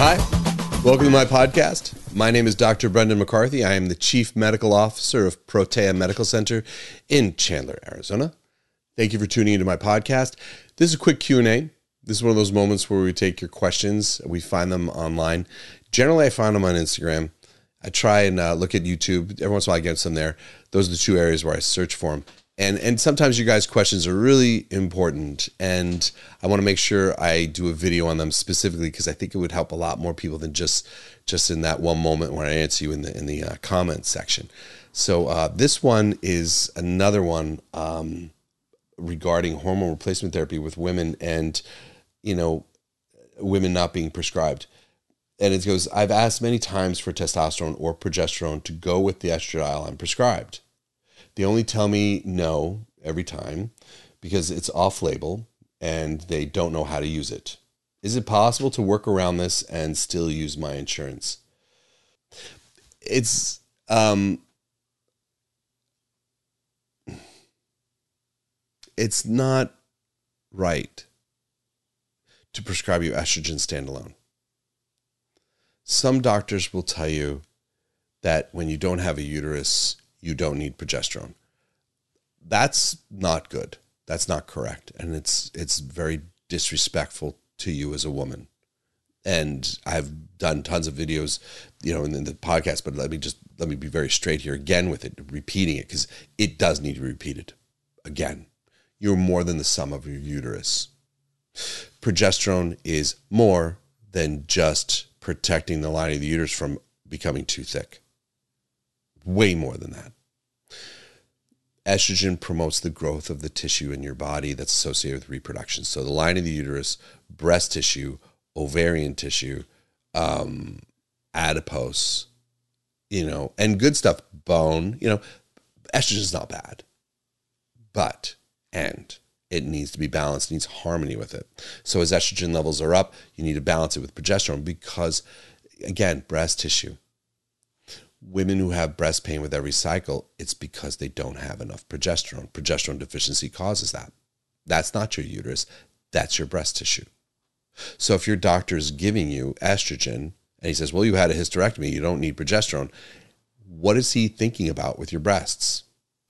Hi, welcome to my podcast. My name is Dr. Brendan McCarthy. I am the Chief Medical Officer of Protea Medical Center in Chandler, Arizona. Thank you for tuning into my podcast. This is a quick Q&A. This is one of those moments where we take your questions. We find them online. Generally, I find them on Instagram. I try and uh, look at YouTube. Every once in a while, I get some there. Those are the two areas where I search for them. And, and sometimes you guys' questions are really important. And I want to make sure I do a video on them specifically because I think it would help a lot more people than just just in that one moment when I answer you in the in the uh, comments section. So uh, this one is another one um, regarding hormone replacement therapy with women and you know women not being prescribed and it goes, I've asked many times for testosterone or progesterone to go with the estradiol I'm prescribed. They only tell me no every time because it's off label and they don't know how to use it. Is it possible to work around this and still use my insurance? It's um it's not right to prescribe you estrogen standalone some doctors will tell you that when you don't have a uterus, you don't need progesterone. That's not good. That's not correct. And it's it's very disrespectful to you as a woman. And I've done tons of videos, you know, in, in the podcast, but let me just let me be very straight here again with it, repeating it, because it does need to be repeated. Again, you're more than the sum of your uterus. Progesterone is more than just protecting the lining of the uterus from becoming too thick. Way more than that. Estrogen promotes the growth of the tissue in your body that's associated with reproduction. So the lining of the uterus, breast tissue, ovarian tissue, um, adipose, you know, and good stuff, bone, you know, estrogen is not bad. But, and it needs to be balanced, needs harmony with it. So as estrogen levels are up, you need to balance it with progesterone because, again, breast tissue. Women who have breast pain with every cycle, it's because they don't have enough progesterone. Progesterone deficiency causes that. That's not your uterus, that's your breast tissue. So if your doctor is giving you estrogen and he says, well, you had a hysterectomy, you don't need progesterone, what is he thinking about with your breasts?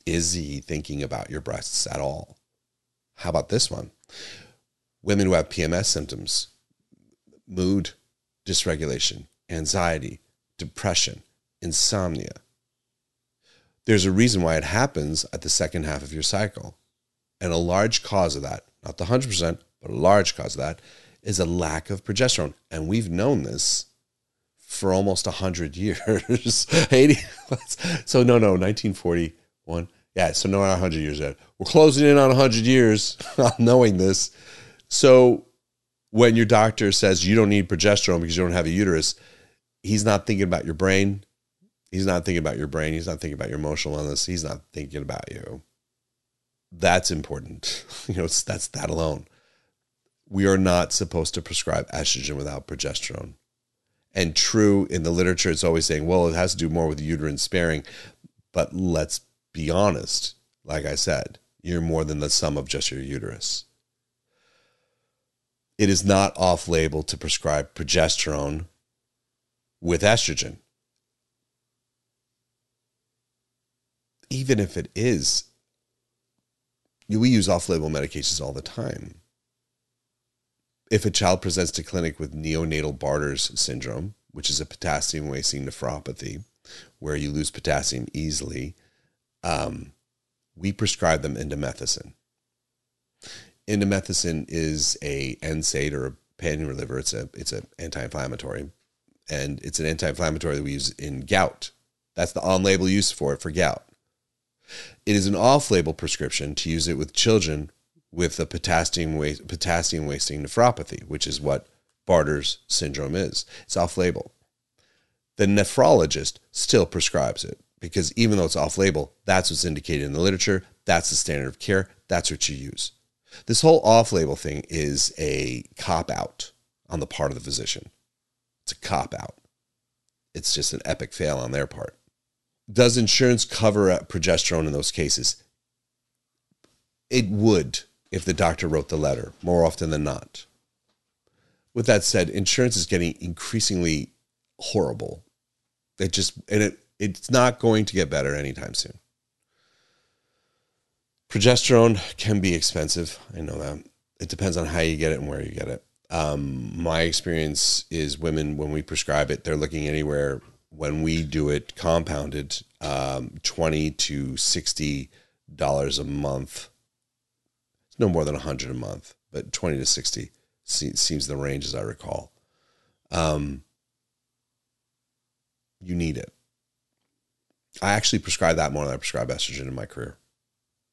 Is he thinking about your breasts at all? How about this one? Women who have PMS symptoms, mood dysregulation, anxiety, depression, insomnia. There's a reason why it happens at the second half of your cycle. And a large cause of that, not the 100%, but a large cause of that, is a lack of progesterone. And we've known this for almost 100 years. 80, so, no, no, 1941. Yeah, so no, 100 years yet. We're closing in on 100 years knowing this. So when your doctor says you don't need progesterone because you don't have a uterus, he's not thinking about your brain. He's not thinking about your brain. He's not thinking about your emotional illness. He's not thinking about you. That's important. You know, that's that alone. We are not supposed to prescribe estrogen without progesterone. And true in the literature, it's always saying, well, it has to do more with uterine sparing. But let's be honest, like I said, you're more than the sum of just your uterus. It is not off label to prescribe progesterone with estrogen. Even if it is, we use off label medications all the time. If a child presents to clinic with neonatal Bartter's syndrome, which is a potassium wasting nephropathy, where you lose potassium easily, um, we prescribe them indomethacin. Indomethacin is a NSAID or a pan reliever. It's a it's an anti-inflammatory, and it's an anti-inflammatory that we use in gout. That's the on-label use for it for gout. It is an off-label prescription to use it with children with a potassium potassium wasting nephropathy, which is what Bartter's syndrome is. It's off-label. The nephrologist still prescribes it because even though it's off label, that's what's indicated in the literature. That's the standard of care. That's what you use. This whole off label thing is a cop out on the part of the physician. It's a cop out. It's just an epic fail on their part. Does insurance cover progesterone in those cases? It would if the doctor wrote the letter, more often than not. with that said, insurance is getting increasingly horrible. It just and it it's not going to get better anytime soon. Progesterone can be expensive. I know that. It depends on how you get it and where you get it. Um, my experience is women, when we prescribe it, they're looking anywhere when we do it compounded, um, 20 to $60 a month. It's no more than 100 a month, but 20 to 60 seems the range as I recall. Um, you need it. I actually prescribe that more than I prescribe estrogen in my career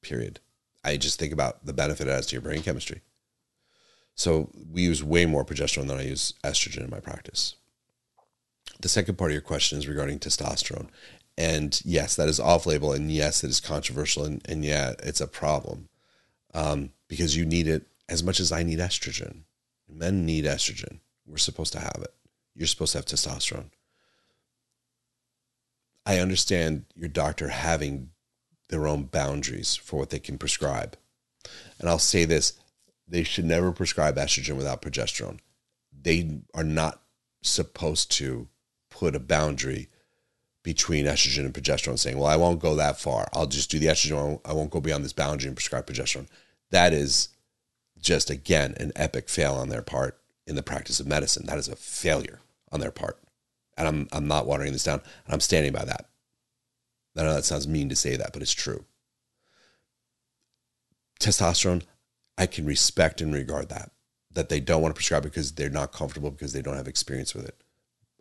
period. I just think about the benefit it has to your brain chemistry. So we use way more progesterone than I use estrogen in my practice. The second part of your question is regarding testosterone. And yes, that is off label. And yes, it is controversial. And, and yeah, it's a problem um, because you need it as much as I need estrogen. Men need estrogen. We're supposed to have it. You're supposed to have testosterone. I understand your doctor having their own boundaries for what they can prescribe. And I'll say this they should never prescribe estrogen without progesterone. They are not supposed to put a boundary between estrogen and progesterone, saying, Well, I won't go that far. I'll just do the estrogen. I won't go beyond this boundary and prescribe progesterone. That is just, again, an epic fail on their part in the practice of medicine. That is a failure on their part. And I'm, I'm not watering this down, and I'm standing by that. I know that sounds mean to say that, but it's true. Testosterone, I can respect and regard that, that they don't want to prescribe because they're not comfortable because they don't have experience with it.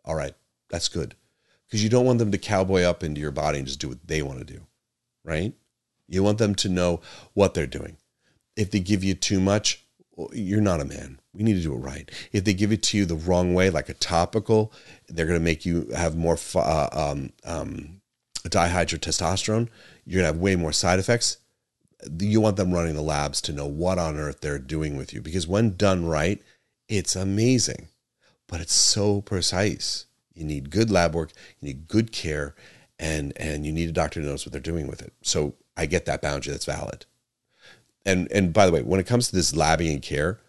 All right, that's good. Because you don't want them to cowboy up into your body and just do what they want to do, right? You want them to know what they're doing. If they give you too much, you're not a man. We need to do it right. If they give it to you the wrong way, like a topical, they're going to make you have more uh, um, um, dihydrotestosterone, you're going to have way more side effects. You want them running the labs to know what on earth they're doing with you because when done right, it's amazing, but it's so precise. You need good lab work, you need good care, and and you need a doctor who knows what they're doing with it. So I get that boundary that's valid. And and by the way, when it comes to this labbing and care,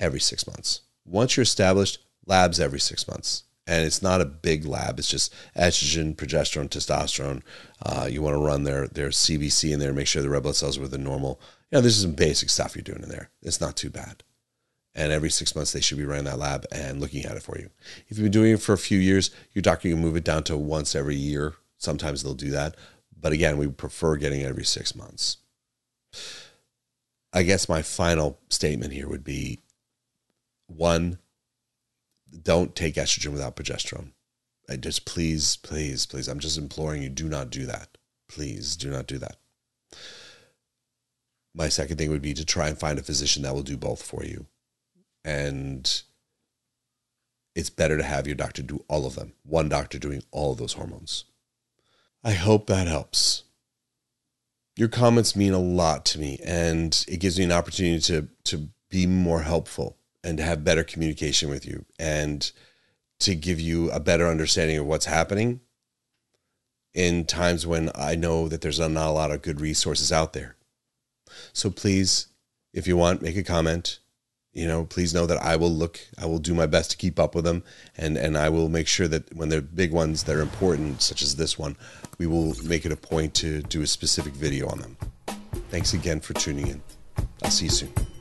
every six months. Once you're established, labs every six months and it's not a big lab. It's just estrogen, progesterone, testosterone. Uh, you want to run their their CBC in there, make sure the red blood cells are within normal. You know, this is some basic stuff you're doing in there. It's not too bad. And every six months, they should be running that lab and looking at it for you. If you've been doing it for a few years, your doctor can move it down to once every year. Sometimes they'll do that. But again, we prefer getting it every six months. I guess my final statement here would be one, don't take estrogen without progesterone. I just please, please, please, I'm just imploring you, do not do that. Please do not do that. My second thing would be to try and find a physician that will do both for you. And it's better to have your doctor do all of them, one doctor doing all of those hormones. I hope that helps. Your comments mean a lot to me, and it gives me an opportunity to, to be more helpful and to have better communication with you and to give you a better understanding of what's happening in times when I know that there's not a lot of good resources out there. So please, if you want, make a comment. You know, please know that I will look, I will do my best to keep up with them. And, and I will make sure that when they're big ones that are important, such as this one, we will make it a point to do a specific video on them. Thanks again for tuning in. I'll see you soon.